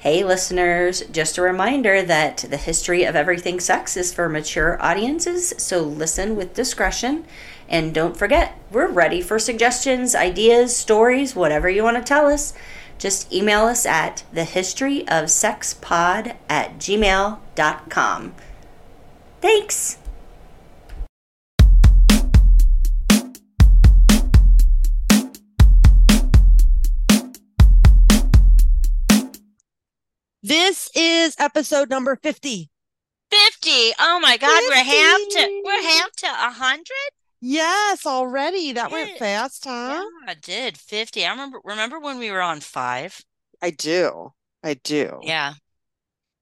Hey, listeners, just a reminder that the history of everything sex is for mature audiences, so listen with discretion. And don't forget, we're ready for suggestions, ideas, stories, whatever you want to tell us. Just email us at thehistoryofsexpod at gmail.com. Thanks! This is episode number 50. 50. Oh my God, we're half to we're 50. half to a hundred. Yes, already. That went fast, huh? Yeah, I did 50. I remember remember when we were on five? I do. I do. Yeah,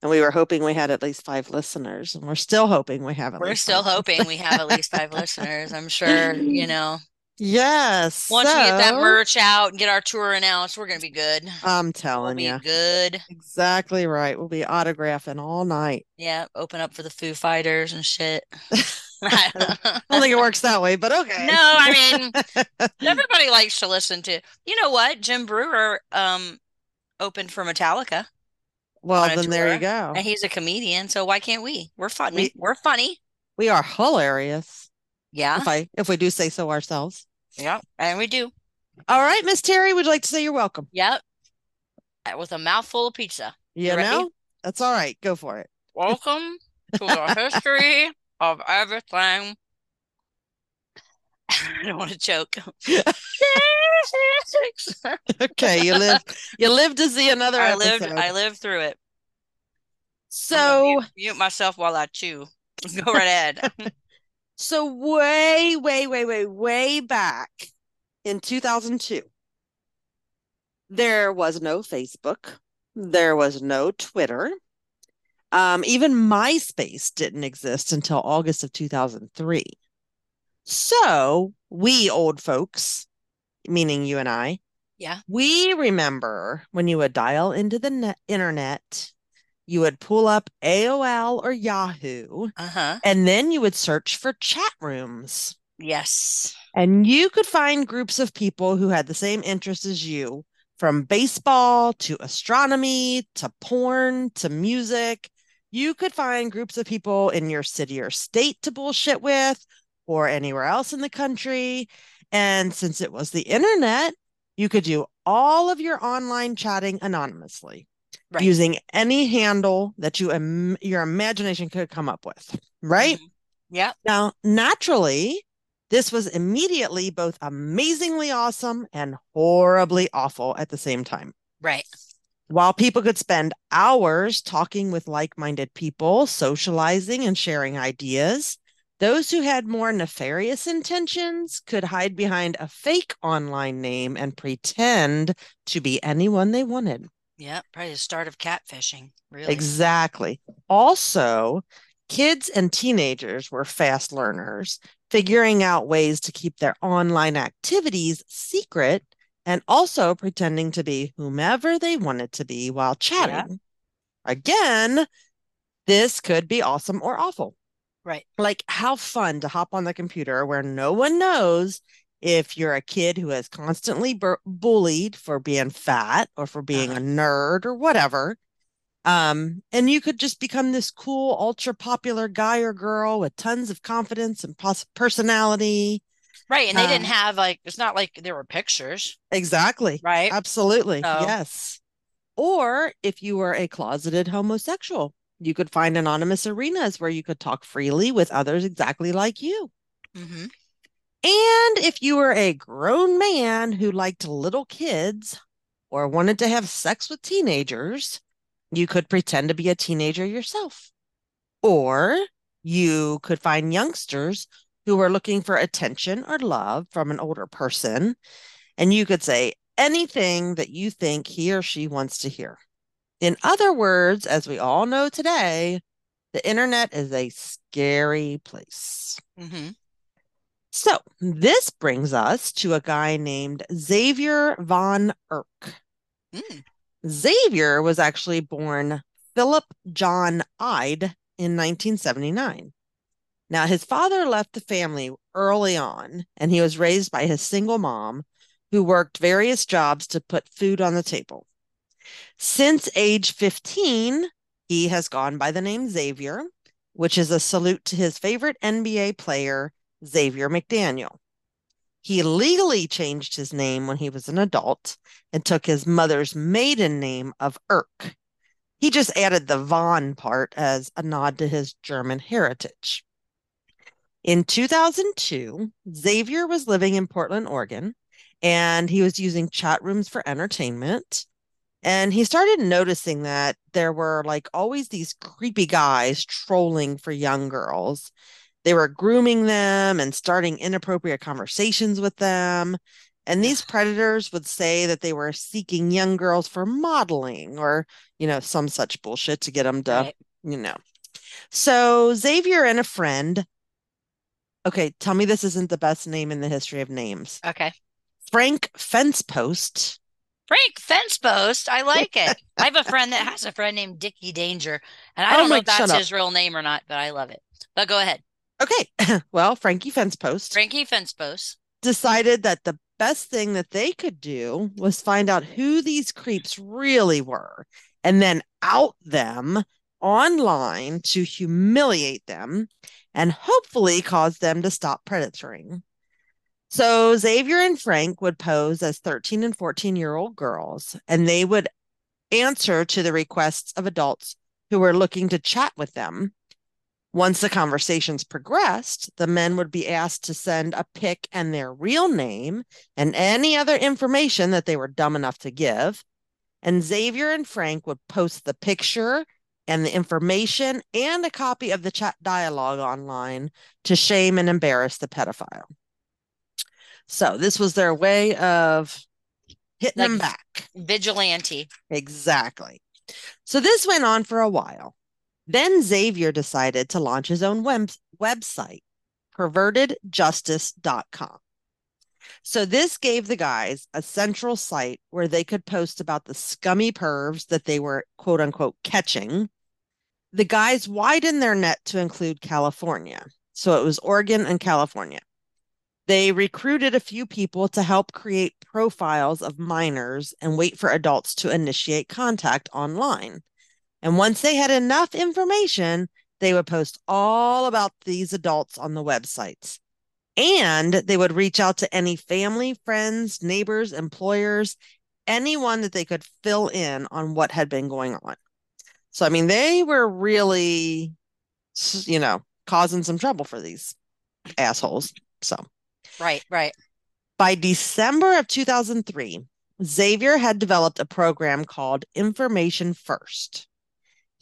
And we were hoping we had at least five listeners, and we're still hoping we have at we're least still five. hoping we have at least five listeners. I'm sure, you know, Yes. once we get that merch out and get our tour announced, we're gonna be good. I'm We'll telling be you. good. Exactly right. We'll be autographing all night. Yeah, open up for the Foo Fighters and shit. I don't think it works that way, but okay. No, I mean everybody likes to listen to. You know what? Jim Breuer um opened for Metallica. Well, then there you go. And he's a comedian, so why can't we? We're funny. We- We're funny. We are hilarious, Yeah. if I if we do say so ourselves. Yeah. And we do. All right, Miss Terry, would you like to say you're welcome? Yep. Uh, With a mouthful of pizza. You ready? know? That's all right. Go for it. Welcome to the history of everything. I don't want to choke. Okay, you live you live to see another I lived. I lived through it. So mute, mute myself while I chew. Go right ahead. So way, way, way, way, way back in 2002, there was no Facebook, there was no Twitter. Um, even MySpace didn't exist until August of 2003. So we old folks, meaning you and I, Yeah. we remember when you would dial into the net, internet, you would pull up AOL or Yahoo, Uh-huh. and then you would search for chat rooms. Yes. And you could find groups of people who had the same interests as you, from baseball to astronomy to porn to music. You could find groups of people in your city or state to bullshit with, or anywhere else in the country. And since it was the internet, you could do all of your online chatting anonymously Right. using any handle that you im- your imagination could come up with, right? Mhm. Yep. Now, naturally, this was immediately both amazingly awesome and horribly awful at the same time. Right. While people could spend hours talking with like minded people, socializing and sharing ideas, those who had more nefarious intentions could hide behind a fake online name and pretend to be anyone they wanted. Yep. Probably the start of catfishing. Really. Exactly. Also, kids and teenagers were fast learners, figuring out ways to keep their online activities secret and also pretending to be whomever they wanted to be while chatting. Again, this could be awesome or awful. Right. Like, how fun to hop on the computer where no one knows if you're a kid who is constantly bullied for being fat or for being Uh-huh. a nerd or whatever. Um, and you could just become this cool, ultra popular guy or girl with tons of confidence and pos- personality. Right. And they didn't Uh, have like it's not like there were pictures, Exactly. right? Absolutely. So- Yes. Or if you were a closeted homosexual, you could find anonymous arenas where you could talk freely with others exactly like you. hmm And if you were a grown man who liked little kids or wanted to have sex with teenagers, you could pretend to be a teenager yourself. Or you could find youngsters who were looking for attention or love from an older person, and you could say anything that you think he or she wants to hear. In other words, as we all know today, the internet is a scary place. hmm So this brings us to a guy named Xavier von Erck. Mm. Xavier was actually born Philip John Eide in 1979. Now, his father left the family early on, and he was raised by his single mom who worked various jobs to put food on the table. Since age 15, he has gone by the name Xavier, which is a salute to his favorite NBA player, Xavier McDaniel. He legally changed his name when he was an adult and took his mother's maiden name of Erck. He just added the Von part as a nod to his German heritage. In 2002, Xavier was living in Portland, Oregon, and he was using chat rooms for entertainment. And he started noticing that there were like always these creepy guys trolling for young girls. They were grooming them and starting inappropriate conversations with them. And these predators would say that they were seeking young girls for modeling or, you know, some such bullshit to get them to, right. you know. So Xavier and a friend. Okay, tell me this isn't the best name in the history of names. Okay. Frank Fencepost Frank Fencepost. I like it. I have a friend that has a friend named Dickie Danger, and I oh don't know if that's his real name or not, but I love it. But go ahead. Okay. well, Frankie Fencepost. Frankie Fencepost decided that the best thing that they could do was find out who these creeps really were and then out them online to humiliate them and hopefully cause them to stop predatoring. So Xavier and Frank would pose as 13 and 14 year old girls, and they would answer to the requests of adults who were looking to chat with them. Once the conversations progressed, the men would be asked to send a pic and their real name and any other information that they were dumb enough to give. And Xavier and Frank would post the picture and the information and a copy of the chat dialogue online to shame and embarrass the pedophile. So this was their way of hitting like them back. Vigilante. Exactly. So this went on for a while. Then Xavier decided to launch his own web- website, pervertedjustice.com. So this gave the guys a central site where they could post about the scummy pervs that they were quote unquote catching. The guys widened their net to include California. So it was Oregon and California. They recruited a few people to help create profiles of minors and wait for adults to initiate contact online. And once they had enough information, they would post all about these adults on the websites. And they would reach out to any family, friends, neighbors, employers, anyone that they could fill in on what had been going on. So, I mean, they were really, you know, causing some trouble for these assholes. So, Right, right. By December of 2003, Xavier had developed a program called Information First.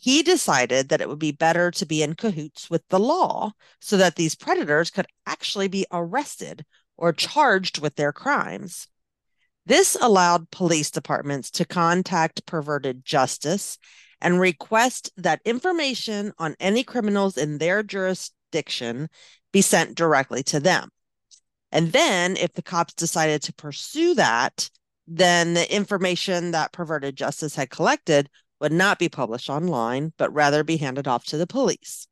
He decided that it would be better to be in cahoots with the law so that these predators could actually be arrested or charged with their crimes. This allowed police departments to contact perverted justice and request that information on any criminals in their jurisdiction be sent directly to them. And then if the cops decided to pursue that, then the information that perverted justice had collected would not be published online, but rather be handed off to the police.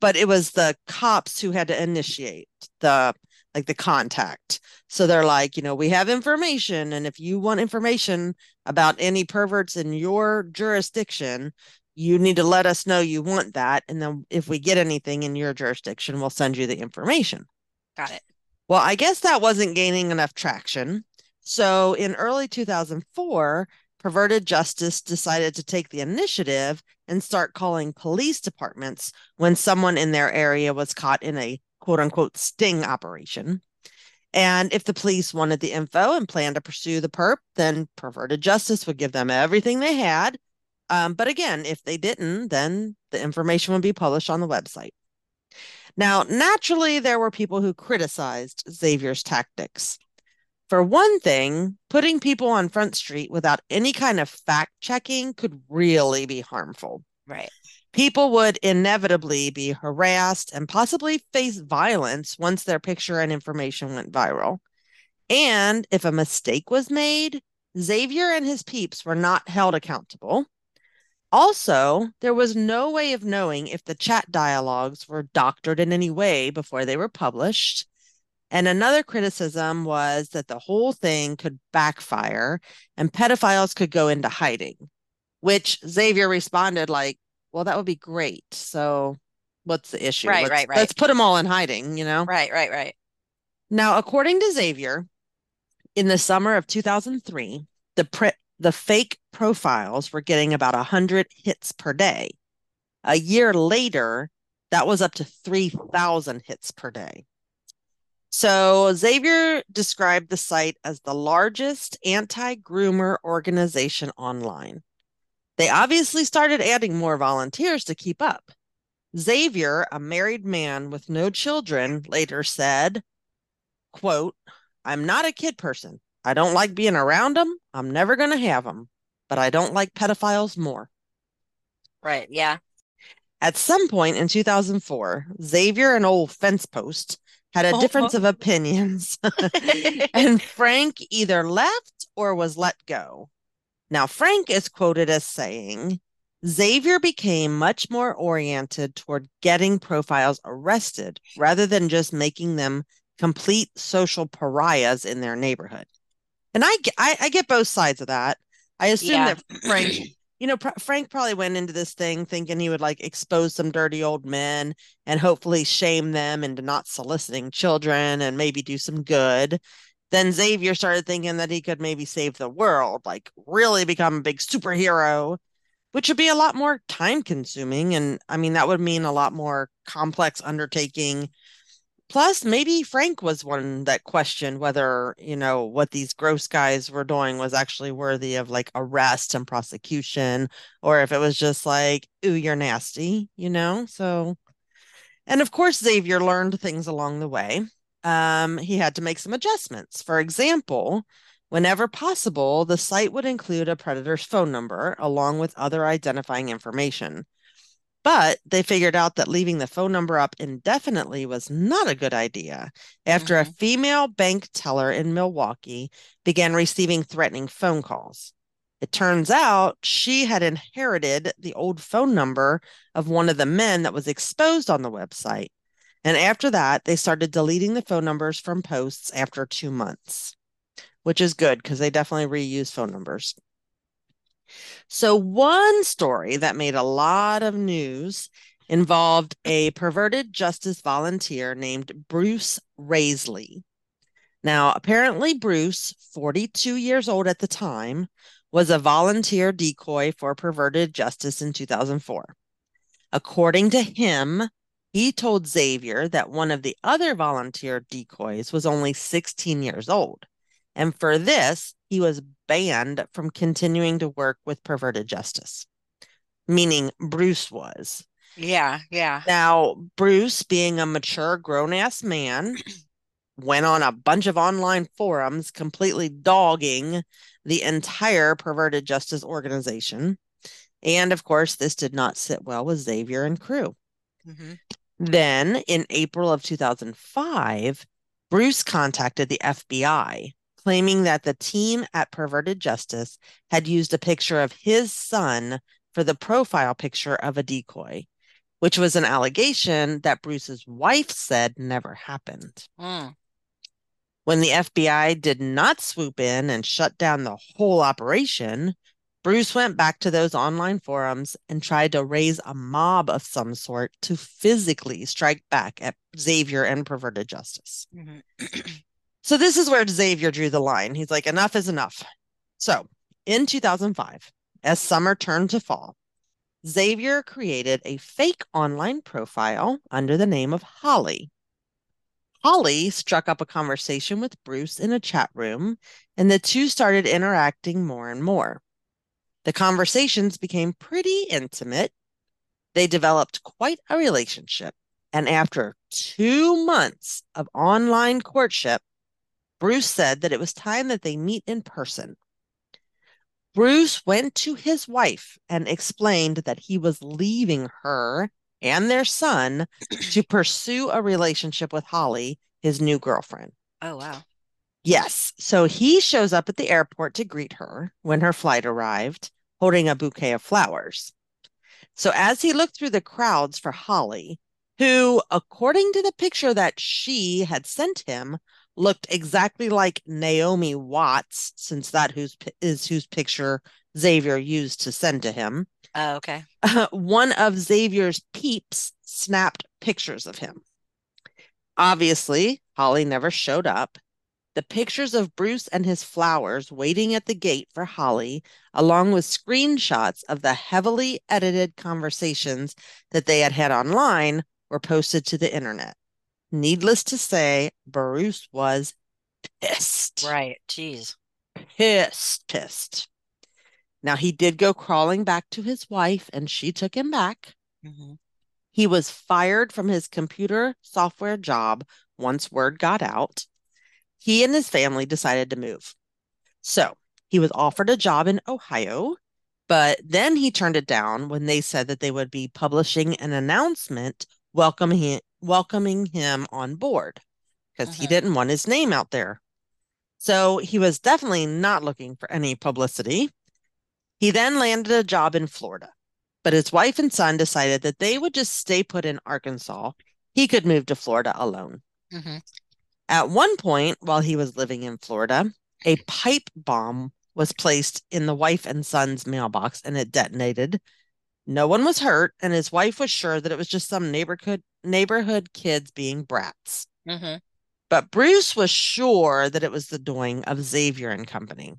But it was the cops who had to initiate the like the contact. So they're like, you know, we have information. And if you want information about any perverts in your jurisdiction, you need to let us know you want that. And then if we get anything in your jurisdiction, we'll send you the information. Got it. Well, I guess that wasn't gaining enough traction. So in early 2004, Perverted Justice decided to take the initiative and start calling police departments when someone in their area was caught in a quote unquote sting operation. And if the police wanted the info and planned to pursue the perp, then Perverted Justice would give them everything they had. Um, but again, if they didn't, then the information would be published on the website. Now, naturally, there were people who criticized Xavier's tactics. For one thing, putting people on Front Street without any kind of fact checking could really be harmful. Right. People would inevitably be harassed and possibly face violence once their picture and information went viral. And if a mistake was made, Xavier and his peeps were not held accountable. Also, there was no way of knowing if the chat dialogues were doctored in any way before they were published. And another criticism was that the whole thing could backfire and pedophiles could go into hiding, which Xavier responded like, well, that would be great. So what's the issue? Right, let's, right, right. Let's put them all in hiding, you know? Right, right, right. Now, according to Xavier, in the summer of 2003, the pre- the fake profiles were getting about 100 hits per day. A year later, that was up to 3,000 hits per day. So Xavier described the site as the largest anti groomer organization online. They obviously started adding more volunteers to keep up. Xavier, a married man with no children, later said, quote, I'm not a kid person. I don't like being around them. I'm never going to have them, but I don't like pedophiles more. Right. Yeah. At some point in 2004, Xavier and old fence post had a difference of opinions, and Frank either left or was let go. Now, Frank is quoted as saying, Xavier became much more oriented toward getting profiles arrested rather than just making them complete social pariahs in their neighborhood. And I, I, I get both sides of that. I assume yeah. that Frank you know, Frank probably went into this thing thinking he would like expose some dirty old men and hopefully shame them into not soliciting children and maybe do some good. Then Xavier started thinking that he could maybe save the world, like really become a big superhero, which would be a lot more time consuming. And I mean, that would mean a lot more complex undertaking Plus, maybe Frank was one that questioned whether, you know, what these gross guys were doing was actually worthy of like arrest and prosecution, or if it was just like, ooh, you're nasty, you know? So, and of course, Xavier learned things along the way. Um, he had to make some adjustments. For example, whenever possible, the site would include a predator's phone number along with other identifying information. But they figured out that leaving the phone number up indefinitely was not a good idea after mm-hmm. a female bank teller in Milwaukee began receiving threatening phone calls. It turns out she had inherited the old phone number of one of the men that was exposed on the website. And after that, they started deleting the phone numbers from posts after two months, which is good because they definitely reuse phone numbers. So, one story that made a lot of news involved a perverted justice volunteer named Bruce Raisley. Now, apparently, Bruce, 42 years old at the time, was a volunteer decoy for perverted justice in 2004. According to him, he told Xavier that one of the other volunteer decoys was only 16 years old. And for this, he was banned from continuing to work with perverted justice, meaning Bruce was. Yeah, yeah. Now, Bruce, being a mature, grown ass man, went on a bunch of online forums completely dogging the entire perverted justice organization. And of course, this did not sit well with Xavier and crew. Mm-hmm. Then in April of 2005, Bruce contacted the FBI claiming that the team at Perverted Justice had used a picture of his son for the profile picture of a decoy, which was an allegation that Bruce's wife said never happened. Mm. When the FBI did not swoop in and shut down the whole operation, Bruce went back to those online forums and tried to raise a mob of some sort to physically strike back at Xavier and Perverted Justice. Mm-hmm. So this is where Xavier drew the line. He's like, enough is enough. So in 2005, as summer turned to fall, Xavier created a fake online profile under the name of Holly. Holly struck up a conversation with Bruce in a chat room, and the two started interacting more and more. The conversations became pretty intimate. They developed quite a relationship. And after two months of online courtship, Bruce said that it was time that they meet in person. Bruce went to his wife and explained that he was leaving her and their son to pursue a relationship with Holly, his new girlfriend. Oh, wow. Yes. So he shows up at the airport to greet her when her flight arrived, holding a bouquet of flowers. So as he looked through the crowds for Holly, who, according to the picture that she had sent him, looked exactly like Naomi Watts, since that who's, is whose picture Xavier used to send to him. Oh, okay. Uh, one of Xavier's peeps snapped pictures of him. Obviously, Holly never showed up. The pictures of Bruce and his flowers waiting at the gate for Holly, along with screenshots of the heavily edited conversations that they had had online, were posted to the internet. Needless to say, Bruce was pissed. Right. Jeez. Pissed, pissed. Now, he did go crawling back to his wife, and she took him back. Mm-hmm. He was fired from his computer software job once word got out. He and his family decided to move. So he was offered a job in Ohio, but then he turned it down when they said that they would be publishing an announcement welcoming him, welcoming him on board because uh-huh. he didn't want his name out there. So he was definitely not looking for any publicity. He then landed a job in Florida, but his wife and son decided that they would just stay put in Arkansas. He could move to Florida alone. Mm-hmm. At one point, while he was living in Florida, a pipe bomb was placed in the wife and son's mailbox and it detonated. No one was hurt, and his wife was sure that it was just some neighborhood neighborhood kids being brats. Mm-hmm. But Bruce was sure that it was the doing of Xavier and company.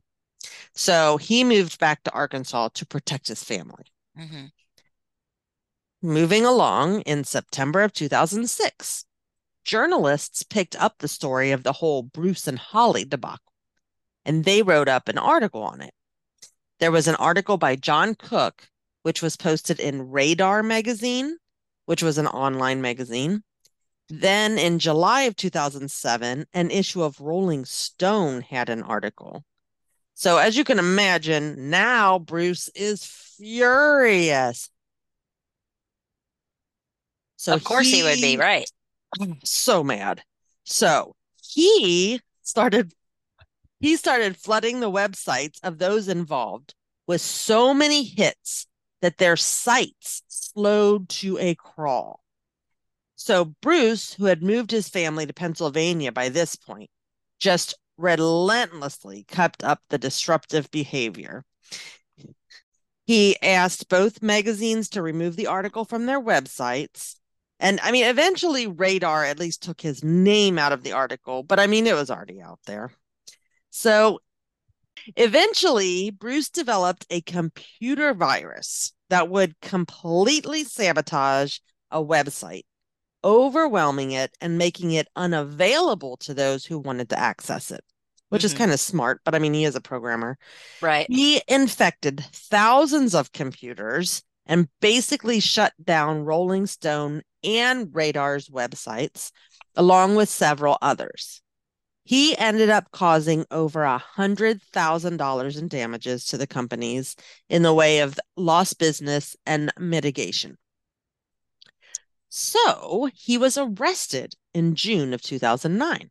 So he moved back to Arkansas to protect his family. Mm-hmm. Moving along in September of 2006, journalists picked up the story of the whole Bruce and Holly debacle, and they wrote up an article on it. There was an article by John Cook, which was posted in Radar magazine, which was an online magazine. Then in July of 2007, an issue of Rolling Stone had an article. So, as you can imagine, now Bruce is furious. So of course he, he would be right. So mad. So he started he started flooding the websites of those involved with so many hits that their sites slowed to a crawl. So Bruce, who had moved his family to Pennsylvania by this point, just relentlessly kept up the disruptive behavior. He asked both magazines to remove the article from their websites. And I mean, eventually Radar at least took his name out of the article, but I mean, it was already out there. So eventually, Bruce developed a computer virus that would completely sabotage a website overwhelming it and making it unavailable to those who wanted to access it, which mm-hmm. is kind of smart. But I mean, he is a programmer. Right. He infected thousands of computers and basically shut down Rolling Stone and Radar's websites, along with several others. He ended up causing over a hundred thousand dollars in damages to the companies in the way of lost business and mitigation. So he was arrested in June of 2009.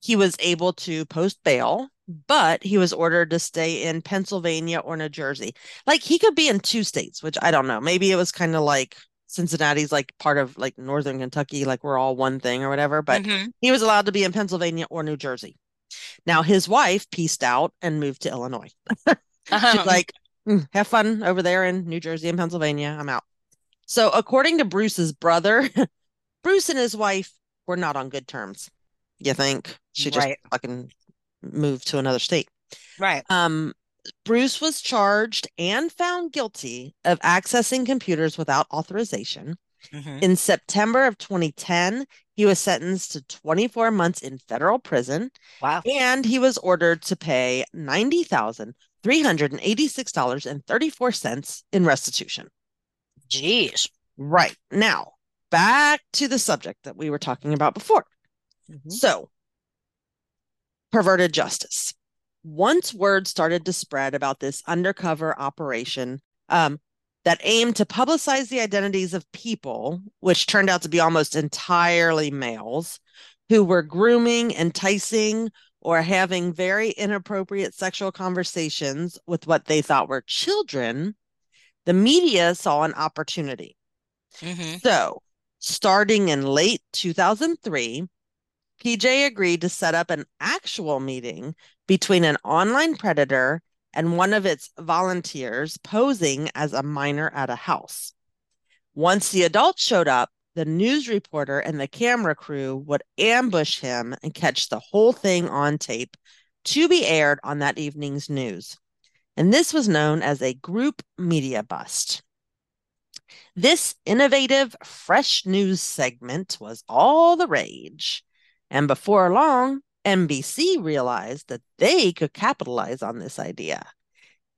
He was able to post bail, but he was ordered to stay in Pennsylvania or New Jersey. Like he could be in two states, which I don't know. Maybe it was kind of like Cincinnati's like part of like Northern Kentucky, like we're all one thing or whatever, but mm-hmm. he was allowed to be in Pennsylvania or New Jersey. Now his wife pieced out and moved to Illinois. uh-huh. She's like, mm, have fun over there in New Jersey and Pennsylvania. I'm out. So, according to Bruce's brother, Bruce and his wife were not on good terms. You think she just right. fucking moved to another state? Right. Um, Bruce was charged and found guilty of accessing computers without authorization. Mm-hmm. In September of 2010, he was sentenced to 24 months in federal prison. Wow. And he was ordered to pay $90,386.34 in restitution. Jeez. Right. Now, back to the subject that we were talking about before. Mm-hmm. So, perverted justice. Once word started to spread about this undercover operation um, that aimed to publicize the identities of people, which turned out to be almost entirely males, who were grooming, enticing, or having very inappropriate sexual conversations with what they thought were children, the media saw an opportunity. Mm-hmm. So Starting in late 2003, PJ agreed to set up an actual meeting between an online predator and one of its volunteers posing as a minor at a house. Once the adult showed up, the news reporter and the camera crew would ambush him and catch the whole thing on tape to be aired on that evening's news. And this was known as a group media bust. This innovative, fresh news segment was all the rage. And before long, NBC realized that they could capitalize on this idea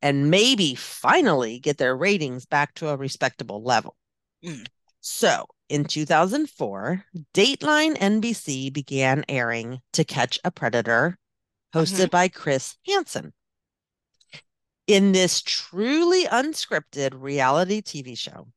and maybe finally get their ratings back to a respectable level. Mm. So, in 2004, Dateline NBC began airing To Catch a Predator, hosted mm-hmm. by Chris Hansen. In this truly unscripted reality TV show,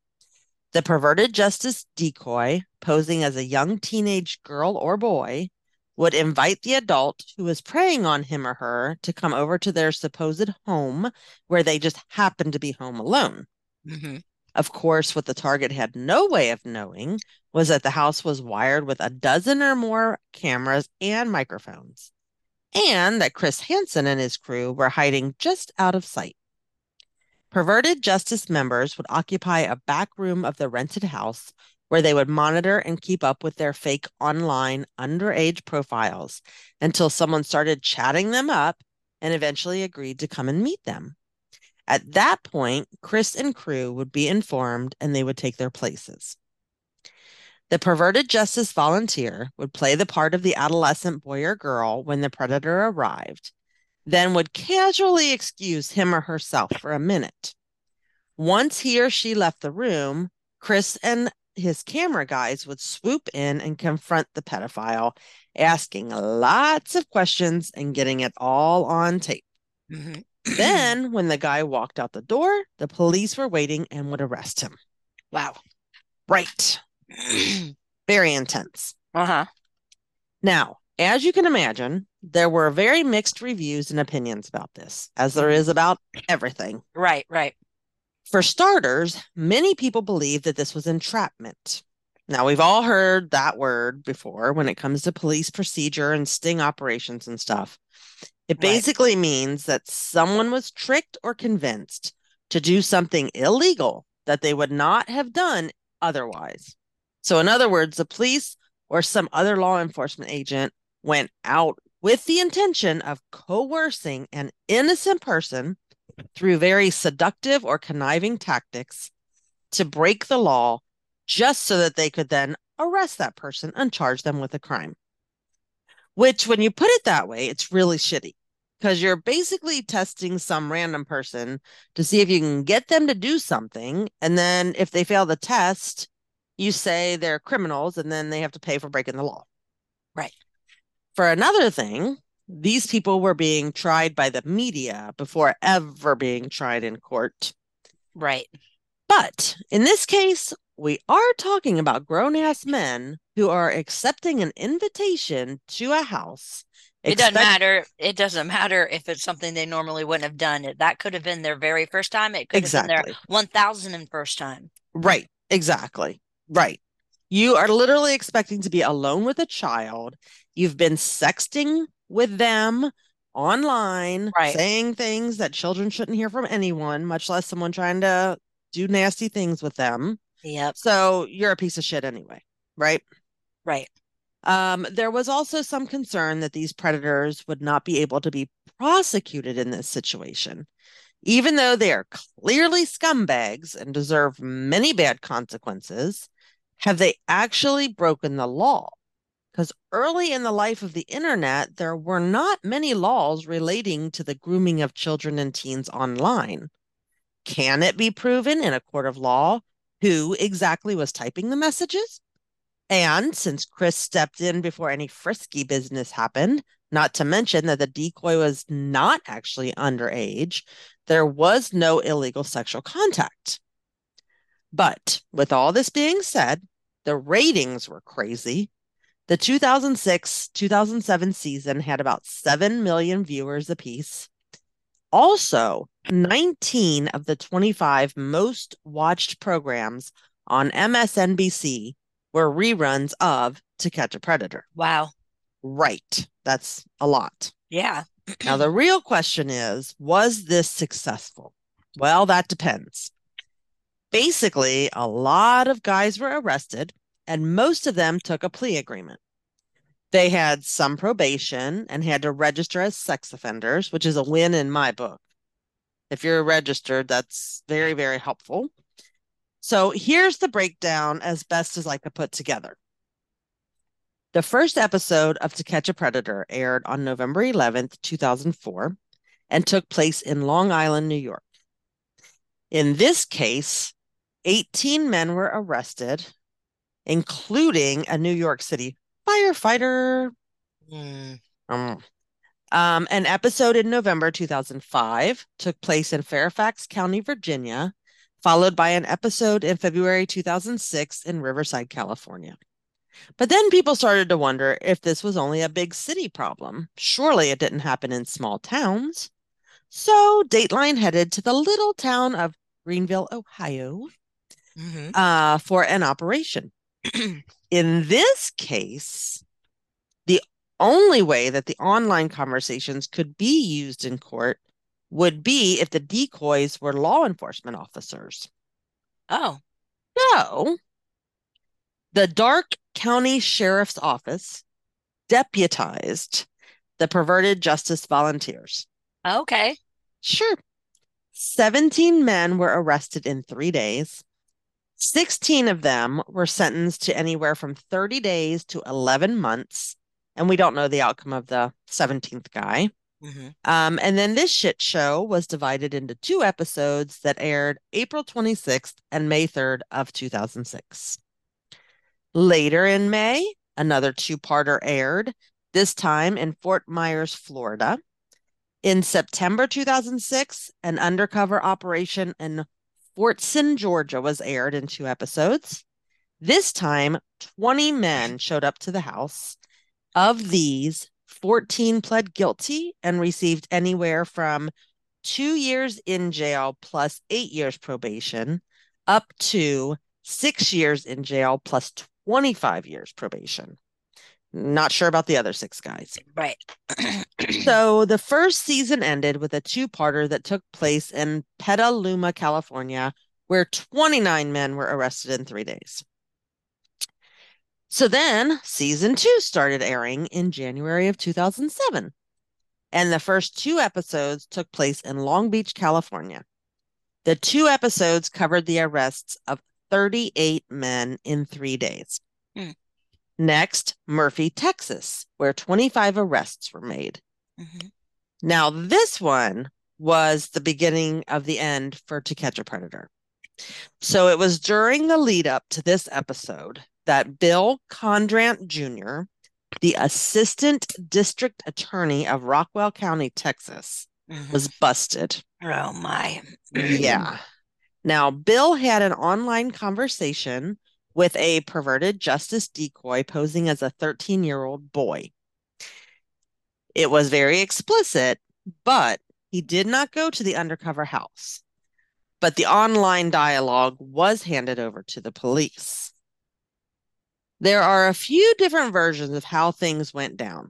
the perverted justice decoy, posing as a young teenage girl or boy, would invite the adult who was preying on him or her to come over to their supposed home where they just happened to be home alone. Mm-hmm. Of course, what the target had no way of knowing was that the house was wired with a dozen or more cameras and microphones, and that Chris Hansen and his crew were hiding just out of sight. Perverted justice members would occupy a back room of the rented house where they would monitor and keep up with their fake online underage profiles until someone started chatting them up and eventually agreed to come and meet them. At that point, Chris and crew would be informed and they would take their places. The perverted justice volunteer would play the part of the adolescent boy or girl when the predator arrived, then would casually excuse him or herself for a minute. Once he or she left the room, Chris and his camera guys would swoop in and confront the pedophile, asking lots of questions and getting it all on tape. Mm-hmm. then, when the guy walked out the door, the police were waiting and would arrest him. Wow. Right. very intense. Uh huh. Now, as you can imagine, there were very mixed reviews and opinions about this, as there is about everything. Right, right. For starters, many people believe that this was entrapment. Now, we've all heard that word before when it comes to police procedure and sting operations and stuff. It basically right. means that someone was tricked or convinced to do something illegal that they would not have done otherwise. So, in other words, the police or some other law enforcement agent went out with the intention of coercing an innocent person through very seductive or conniving tactics to break the law just so that they could then arrest that person and charge them with a crime. Which, when you put it that way, it's really shitty because you're basically testing some random person to see if you can get them to do something. And then if they fail the test, you say they're criminals and then they have to pay for breaking the law. Right. For another thing, these people were being tried by the media before ever being tried in court. Right. But in this case, we are talking about grown ass men who are accepting an invitation to a house. It doesn't matter. It doesn't matter if it's something they normally wouldn't have done. That could have been their very first time. It could exactly. have been their one thousand and first time. Right. Exactly. Right. You are literally expecting to be alone with a child. You've been sexting with them online, right. saying things that children shouldn't hear from anyone, much less someone trying to do nasty things with them. Yep. So you're a piece of shit anyway, right? Right. Um, there was also some concern that these predators would not be able to be prosecuted in this situation. Even though they are clearly scumbags and deserve many bad consequences, have they actually broken the law? Because early in the life of the internet, there were not many laws relating to the grooming of children and teens online. Can it be proven in a court of law who exactly was typing the messages? And since Chris stepped in before any frisky business happened, not to mention that the decoy was not actually underage, there was no illegal sexual contact. But with all this being said, the ratings were crazy the 2006 2007 season had about 7 million viewers apiece. Also, 19 of the 25 most watched programs on MSNBC were reruns of To Catch a Predator. Wow. Right. That's a lot. Yeah. now, the real question is was this successful? Well, that depends. Basically, a lot of guys were arrested, and most of them took a plea agreement. They had some probation and had to register as sex offenders, which is a win in my book. If you're registered, that's very, very helpful. So here's the breakdown as best as I could put together. The first episode of To Catch a Predator aired on November 11th, 2004, and took place in Long Island, New York. In this case, 18 men were arrested, including a New York City firefighter. Mm. Um, um, an episode in November 2005 took place in Fairfax County, Virginia, followed by an episode in February 2006 in Riverside, California. But then people started to wonder if this was only a big city problem. Surely it didn't happen in small towns. So Dateline headed to the little town of Greenville, Ohio, mm-hmm. uh, for an operation. in this case, the only way that the online conversations could be used in court would be if the decoys were law enforcement officers. Oh. So, the Darke County Sheriff's Office deputized the perverted justice volunteers. Okay. Sure. 17 men were arrested in three days. 16 of them were sentenced to anywhere from 30 days to 11 months. And we don't know the outcome of the 17th guy. Mm-hmm. Um, and then this shit show was divided into two episodes that aired April 26th and May 3rd of 2006. Later in May, another two-parter aired, this time in Fort Myers, Florida. In September 2006, an undercover operation in Fortson, Georgia was aired in two episodes. This time, 20 men showed up to the house. Of these, 14 pled guilty and received anywhere from two years in jail plus eight years probation up to six years in jail plus 25 years probation. Not sure about the other six guys. Right. so the first season ended with a two parter that took place in Petaluma, California, where 29 men were arrested in three days. So then season two started airing in January of 2007. And the first two episodes took place in Long Beach, California. The two episodes covered the arrests of 38 men in three days. Mm. Next, Murphy, Texas, where 25 arrests were made. Mm-hmm. Now, this one was the beginning of the end for To Catch a Predator. So it was during the lead up to this episode that Bill Conradt Jr., the assistant district attorney of Rockwall County, Texas, mm-hmm. was busted. Oh, my. yeah. Now, Bill had an online conversation with a perverted justice decoy posing as a 13 year old boy. It was very explicit, but he did not go to the undercover house. But the online dialogue was handed over to the police. There are a few different versions of how things went down,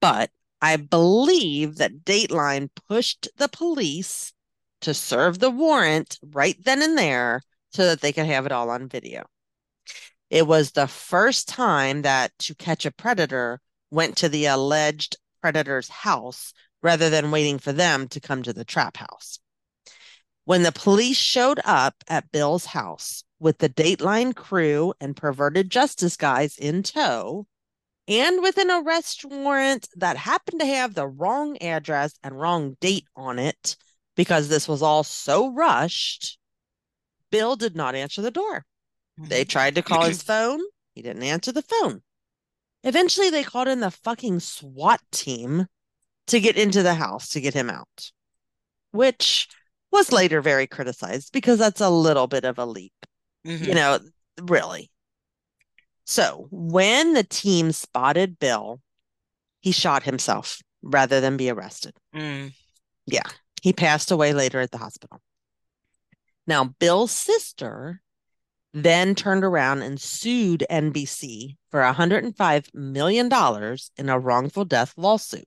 but I believe that Dateline pushed the police to serve the warrant right then and there so that they could have it all on video. It was the first time that To Catch a Predator went to the alleged predator's house rather than waiting for them to come to the trap house. When the police showed up at Bill's house with the Dateline crew and perverted justice guys in tow, and with an arrest warrant that happened to have the wrong address and wrong date on it because this was all so rushed, Bill did not answer the door. They mm-hmm. tried to call his phone, he didn't answer the phone. Eventually, they called in the fucking SWAT team to get into the house to get him out, which was later very criticized because that's a little bit of a leap. Mm-hmm. You know, really. So when the team spotted Bill, he shot himself rather than be arrested. Mm. Yeah. He passed away later at the hospital. Now, Bill's sister then turned around and sued NBC for $105 million in a wrongful death lawsuit.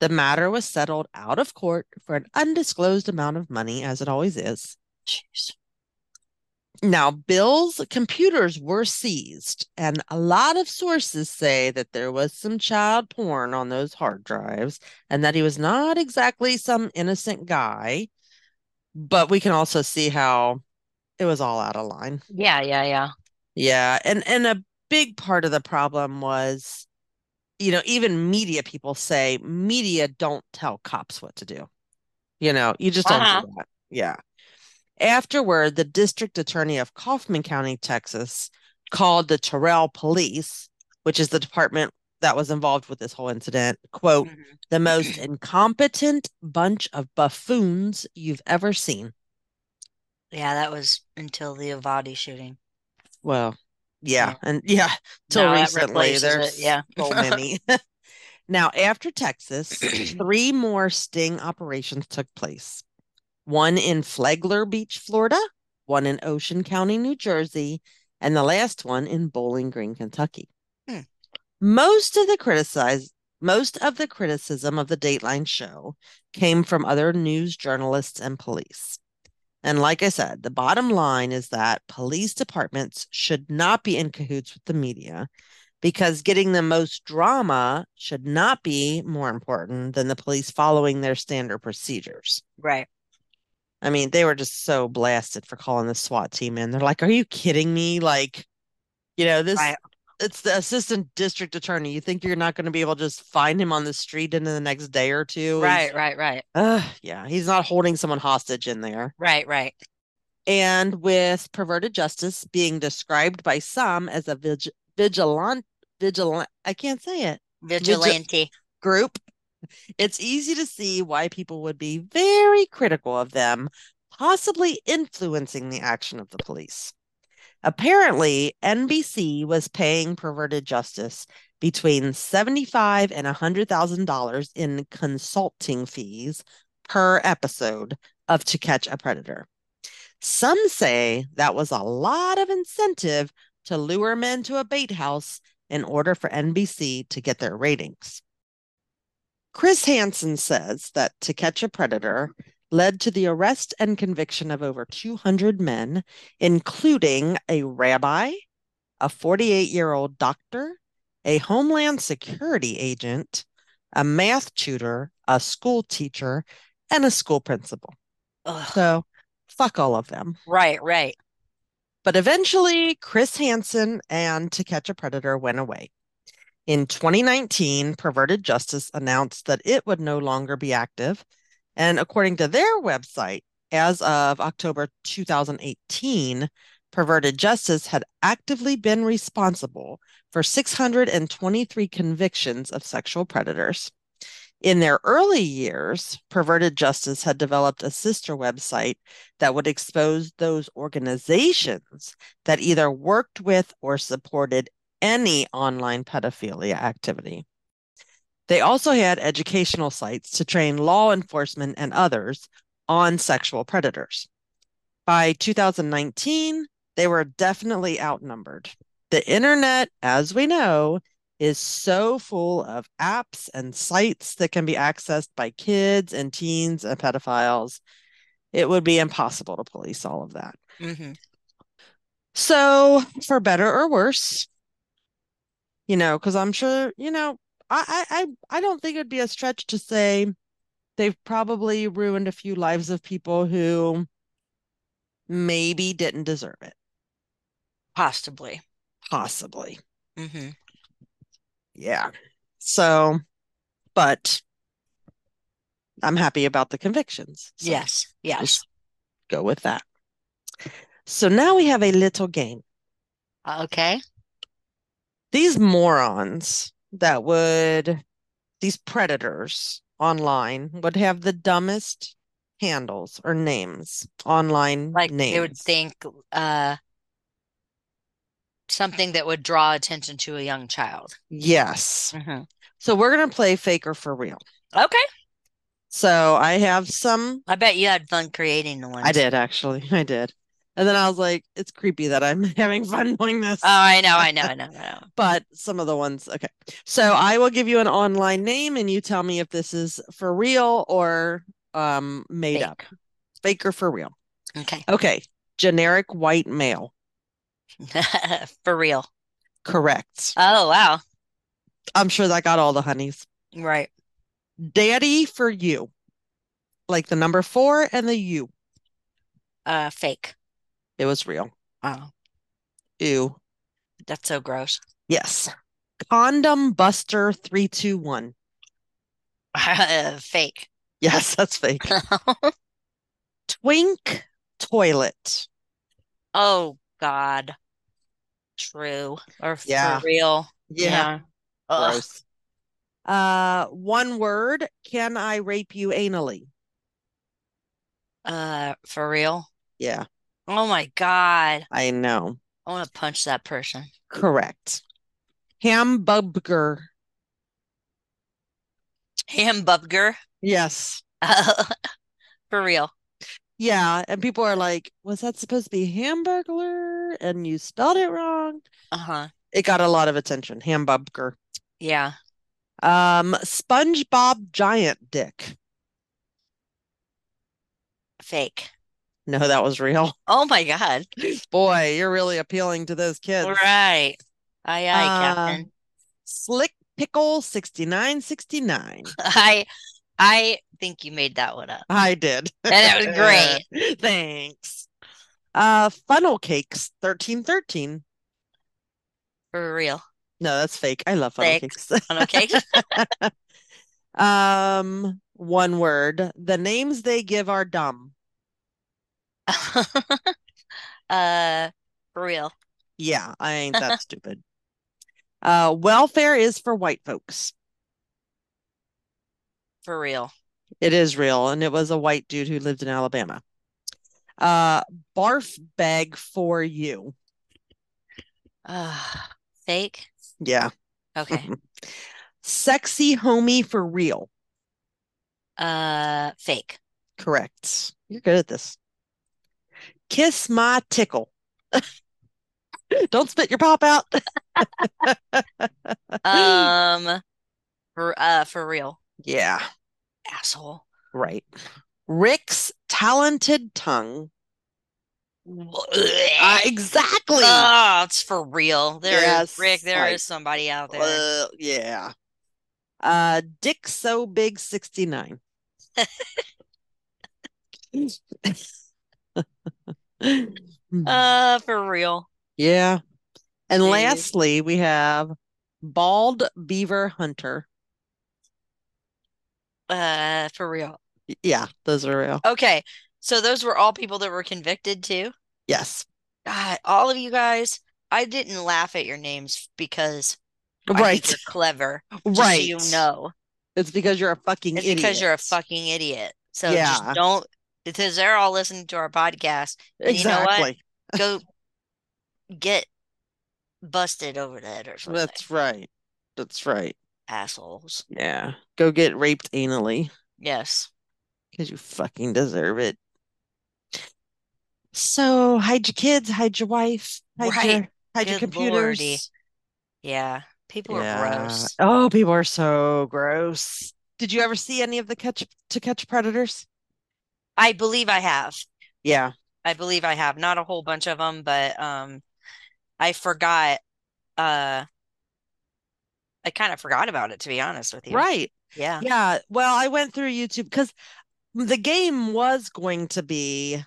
The matter was settled out of court for an undisclosed amount of money, as it always is. Jeez. Now, Bill's computers were seized, and a lot of sources say that there was some child porn on those hard drives and that he was not exactly some innocent guy. But we can also see how it was all out of line. Yeah, yeah, yeah. Yeah, and and a big part of the problem was you know, even media people say media don't tell cops what to do. You know, you just don't uh-huh. do that. Yeah. Afterward, the district attorney of Kaufman County, Texas, called the Terrell Police, which is the department that was involved with this whole incident, quote, mm-hmm. the most incompetent bunch of buffoons you've ever seen. Yeah, that was until the Uvalde shooting. Well, yeah, yeah. and yeah, till recently there's it. yeah so many. now, after Texas, three more sting operations took place one in Flagler Beach, Florida, one in Ocean County, New Jersey, and the last one in Bowling Green, Kentucky. Hmm. Most of the criticize most of the criticism of the Dateline show came from other news journalists and police. And like I said, the bottom line is that police departments should not be in cahoots with the media because getting the most drama should not be more important than the police following their standard procedures. Right. I mean, they were just so blasted for calling the SWAT team in. They're like, "Are you kidding me? Like, you know, this right. It's the assistant district attorney. You think you're not going to be able to just find him on the street in the next day or two? Right, right, right. Uh, yeah, he's not holding someone hostage in there. Right, right. And with perverted justice being described by some as a vig- vigilant, vigilant, I can't say it. Vigilante group it's easy to see why people would be very critical of them, possibly influencing the action of the police. Apparently, NBC was paying perverted justice between 75 and $100,000 in consulting fees per episode of To Catch a Predator. Some say that was a lot of incentive to lure men to a bait house in order for NBC to get their ratings. Chris Hansen says that To Catch a Predator led to the arrest and conviction of over 200 men, including a rabbi, a 48 year old doctor, a Homeland Security agent, a math tutor, a school teacher, and a school principal. Ugh. So, fuck all of them. Right, right. But eventually, Chris Hansen and To Catch a Predator went away. In 2019, Perverted Justice announced that it would no longer be active. And according to their website, as of October 2018, Perverted Justice had actively been responsible for 623 convictions of sexual predators. In their early years, Perverted Justice had developed a sister website that would expose those organizations that either worked with or supported any online pedophilia activity. They also had educational sites to train law enforcement and others on sexual predators. By 2019, they were definitely outnumbered. The internet, as we know, is so full of apps and sites that can be accessed by kids and teens and pedophiles. It would be impossible to police all of that. Mm-hmm. So, for better or worse, you know, because I'm sure, you know, I, I I don't think it'd be a stretch to say they've probably ruined a few lives of people who maybe didn't deserve it. Possibly. Possibly. Mm-hmm. Yeah. So, but I'm happy about the convictions. So yes. Yes. Go with that. So now we have a little game. Okay these morons that would these predators online would have the dumbest handles or names online like names. they would think uh something that would draw attention to a young child. Yes. Mm-hmm. so we're gonna play faker for real. Okay. So i have some i bet you had fun creating the ones. I did actually. I did And then I was like, it's creepy that I'm having fun doing this. Oh, I know, I know, I know, I know. but some of the ones, okay. So I will give you an online name and you tell me if this is for real or um made Fake. up. Fake or for real. Okay. Okay. Generic white male. for real. Correct. Oh, wow. I'm sure that got all the honeys. Right. Daddy for you. Like the number four and the U. Uh fake. It was real. Oh. Ew. That's so gross. Yes. Condom Buster 321. Uh, fake. Yes, that's fake. Twink toilet. Oh God. True. Or yeah. for real. Yeah. yeah. Gross. Uh one word. Can I rape you anally? Uh for real? Yeah. Oh my God. I know. I want to punch that person. Correct. Hamburger. Hamburger? Yes. for real. Yeah. And people are like, was that supposed to be hamburger? And you spelled it wrong. Uh huh. It got a lot of attention. Hamburger. Yeah. Um, SpongeBob Giant Dick. Fake. No, that was real. Oh my God. Boy, you're really appealing to those kids. Right. Aye, aye, uh, Captain. Slick Pickle 6969. I I think you made that one up. I did. And that was great. Thanks. Uh funnel cakes 1313. For real. No, that's fake. I love funnel fake. cakes. Funnel cakes. um one word. The names they give are dumb. uh, for real. Yeah, I ain't that stupid. Uh, welfare is for white folks. For real. It is real, and it was a white dude who lived in Alabama. Uh, barf bag for you. Uh, fake. Yeah. Okay. Sexy homie for real. Uh, fake. Correct. You're good at this. Kiss my tickle. Don't spit your pop out. um for uh for real. Yeah. Asshole. Right. Rick's talented tongue. Uh, exactly. Oh, it's for real. There yes, is Rick, There is somebody out there. Uh, yeah. Uh Dick so big 69. uh, for real. Yeah. And lastly, we have Bald Beaver Hunter. Uh, for real. Yeah, those are real. Okay. So those were all people that were convicted too? Yes. God, all of you guys, I didn't laugh at your names because right. you're clever. right. So you know. It's because you're a fucking it's idiot. because you're a fucking idiot. So yeah. just don't because they're all listening to our podcast. Exactly. You know Go get busted over that or something. That's right. That's right. Assholes. Yeah. Go get raped anally. Yes. Because you fucking deserve it. So hide your kids, hide your wife, hide right. your hide Good your computers. Lordy. Yeah. People yeah. are gross. Oh, people are so gross. Did you ever see any of the catch to catch predators? I believe I have. Yeah. I believe I have. Not a whole bunch of them, but um I forgot uh I kind of forgot about it to be honest with you. Right. Yeah. Yeah. Well, I went through YouTube because the game was going to be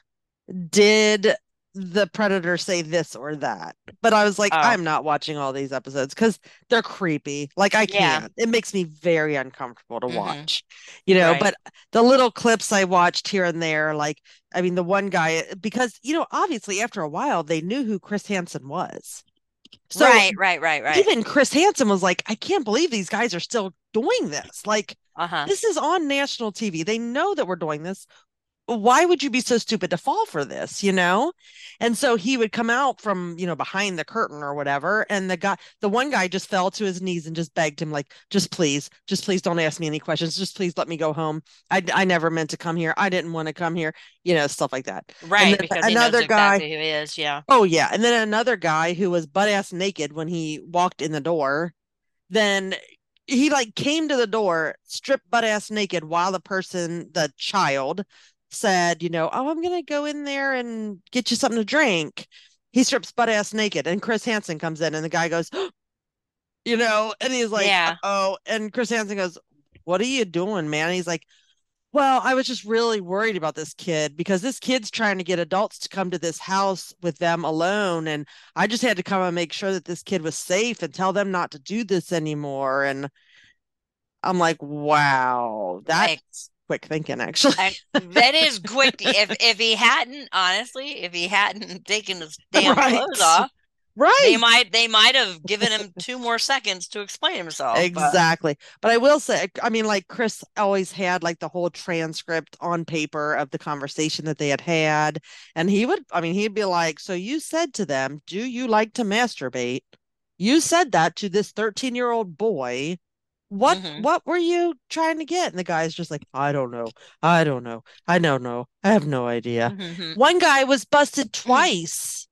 did the predator say this or that but i was like oh. i'm not watching all these episodes because they're creepy like i can't yeah. it makes me very uncomfortable to mm-hmm. watch you know right. but the little clips i watched here and there like i mean the one guy because you know obviously after a while they knew who chris hansen was so right right right right even chris hansen was like i can't believe these guys are still doing this like uh-huh. this is on national tv they know that we're doing this why would you be so stupid to fall for this you know? And so he would come out from you know behind the curtain or whatever and the guy the one guy just fell to his knees and just begged him like just please just please don't ask me any questions. Just please let me go home. I, I never meant to come here. I didn't want to come here you know stuff like that. Right because another guy exactly who is yeah. Oh yeah. And then another guy who was butt ass naked when he walked in the door then he like came to the door stripped butt ass naked while the person the child said, you know, oh, I'm going to go in there and get you something to drink. He strips butt ass naked, and Chris Hansen comes in, and the guy goes, you know, and he's like, yeah. oh, and Chris Hansen goes, what are you doing, man? And he's like, well, I was just really worried about this kid because this kid's trying to get adults to come to this house with them alone. And I just had to come and make sure that this kid was safe and tell them not to do this anymore. And I'm like, wow, that's quick thinking actually. That is quick. If if he hadn't honestly if he hadn't taken his damn right. clothes off right. they might they might have given him two more seconds to explain himself exactly. But. but i will say i mean like chris always had like the whole transcript on paper of the conversation that they had had. And he would i mean he'd be like so you said to them do you like to masturbate? You said that to this 13 year old boy what mm-hmm. what were you trying to get and the guy's just like i don't know i don't know i don't know i have no idea mm-hmm. one guy was busted mm. twice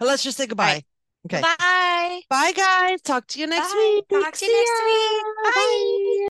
let's just say goodbye Bye. okay bye bye guys talk to you next bye. week talk to you next week bye. bye.